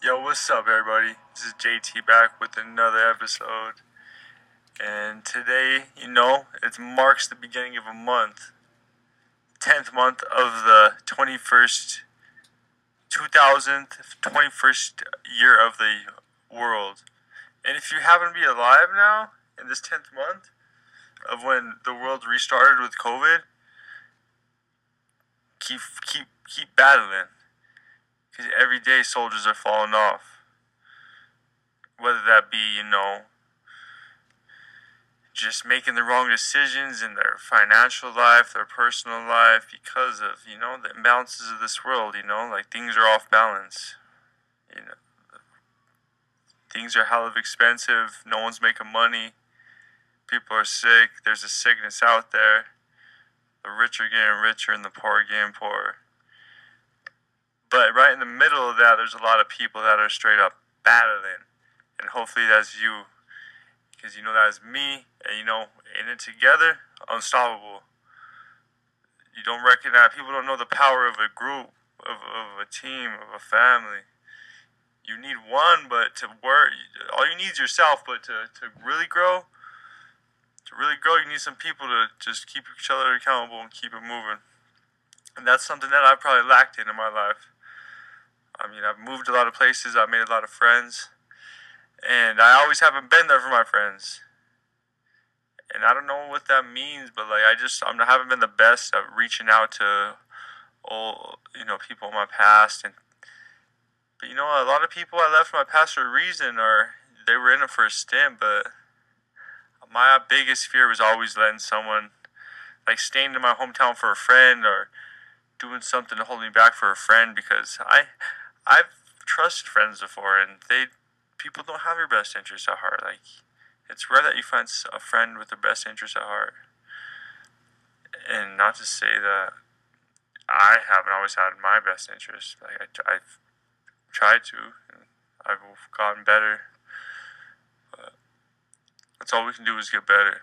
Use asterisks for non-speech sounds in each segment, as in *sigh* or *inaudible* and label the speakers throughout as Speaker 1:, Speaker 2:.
Speaker 1: Yo, what's up, everybody? This is JT back with another episode. And today, you know, it marks the beginning of a month. 10th month of the 21st, 2000th, 21st year of the world. And if you happen to be alive now, in this 10th month of when the world restarted with COVID, keep, keep, keep battling because every day soldiers are falling off. Whether that be, you know, just making the wrong decisions in their financial life, their personal life, because of, you know, the imbalances of this world, you know, like things are off balance. You know, things are hell of expensive, no one's making money, people are sick, there's a sickness out there. The rich are getting richer and the poor are getting poorer. But right in the middle of that, there's a lot of people that are straight up battling. And hopefully that's you. Because you know that is me. And you know, in it together, unstoppable. You don't recognize, people don't know the power of a group, of, of a team, of a family. You need one, but to work, all you need is yourself, but to, to really grow, to really grow, you need some people to just keep each other accountable and keep it moving. And that's something that I've probably lacked in in my life. I mean, I've moved a lot of places, I've made a lot of friends, and I always haven't been there for my friends. And I don't know what that means, but like I just I'm, I haven't been the best at reaching out to all you know people in my past, and but you know a lot of people I left my past for a reason, or they were in it for a stint. But my biggest fear was always letting someone like staying in my hometown for a friend or doing something to hold me back for a friend because I I've trusted friends before, and they people don't have your best interests at heart. Like it's rare that you find a friend with their best interests at heart. And not to say that I haven't always had my best interests. Like I, have tried to, and I've gotten better. But that's all we can do is get better.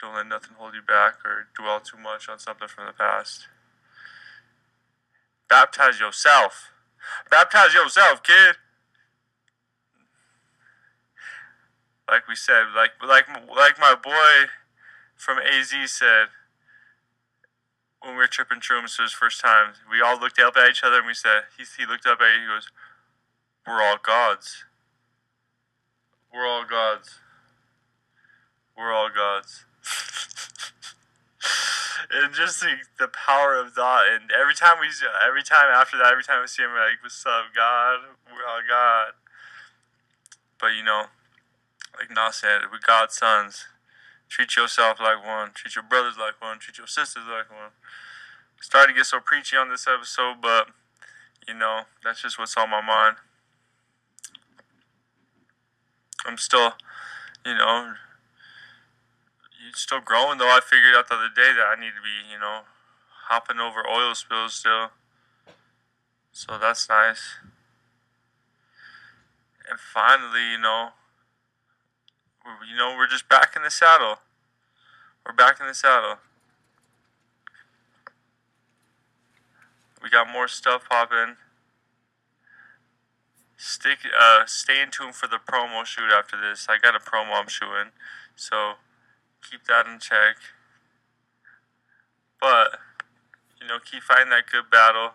Speaker 1: Don't let nothing hold you back or dwell too much on something from the past. Baptize yourself. Baptize yourself, kid. Like we said, like like like my boy from AZ said when we were tripping shrooms for his first time, we all looked up at each other and we said, he, he looked up at you, he goes, We're all gods. We're all gods. We're all gods. *laughs* and just the, the power of that. And every time we, every time after that, every time we see him, we're like, "What's up, God? We're all God." But you know, like Nas said, we God's sons. Treat yourself like one. Treat your brothers like one. Treat your sisters like one. Started to get so preachy on this episode, but you know, that's just what's on my mind. I'm still, you know, still growing though. I figured out the other day that I need to be, you know, hopping over oil spills still. So that's nice. And finally, you know, you know, we're just back in the saddle. We're back in the saddle. We got more stuff popping. Stick, uh, stay in tune for the promo shoot after this. I got a promo I'm shooting, so keep that in check. But, you know, keep fighting that good battle.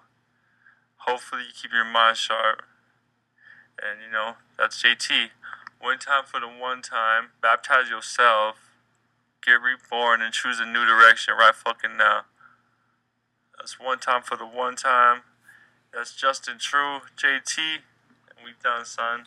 Speaker 1: Hopefully, you keep your mind sharp. And, you know, that's JT. One time for the one time. Baptize yourself. Get reborn and choose a new direction right fucking now. That's one time for the one time. That's Justin True, JT. And we done, son.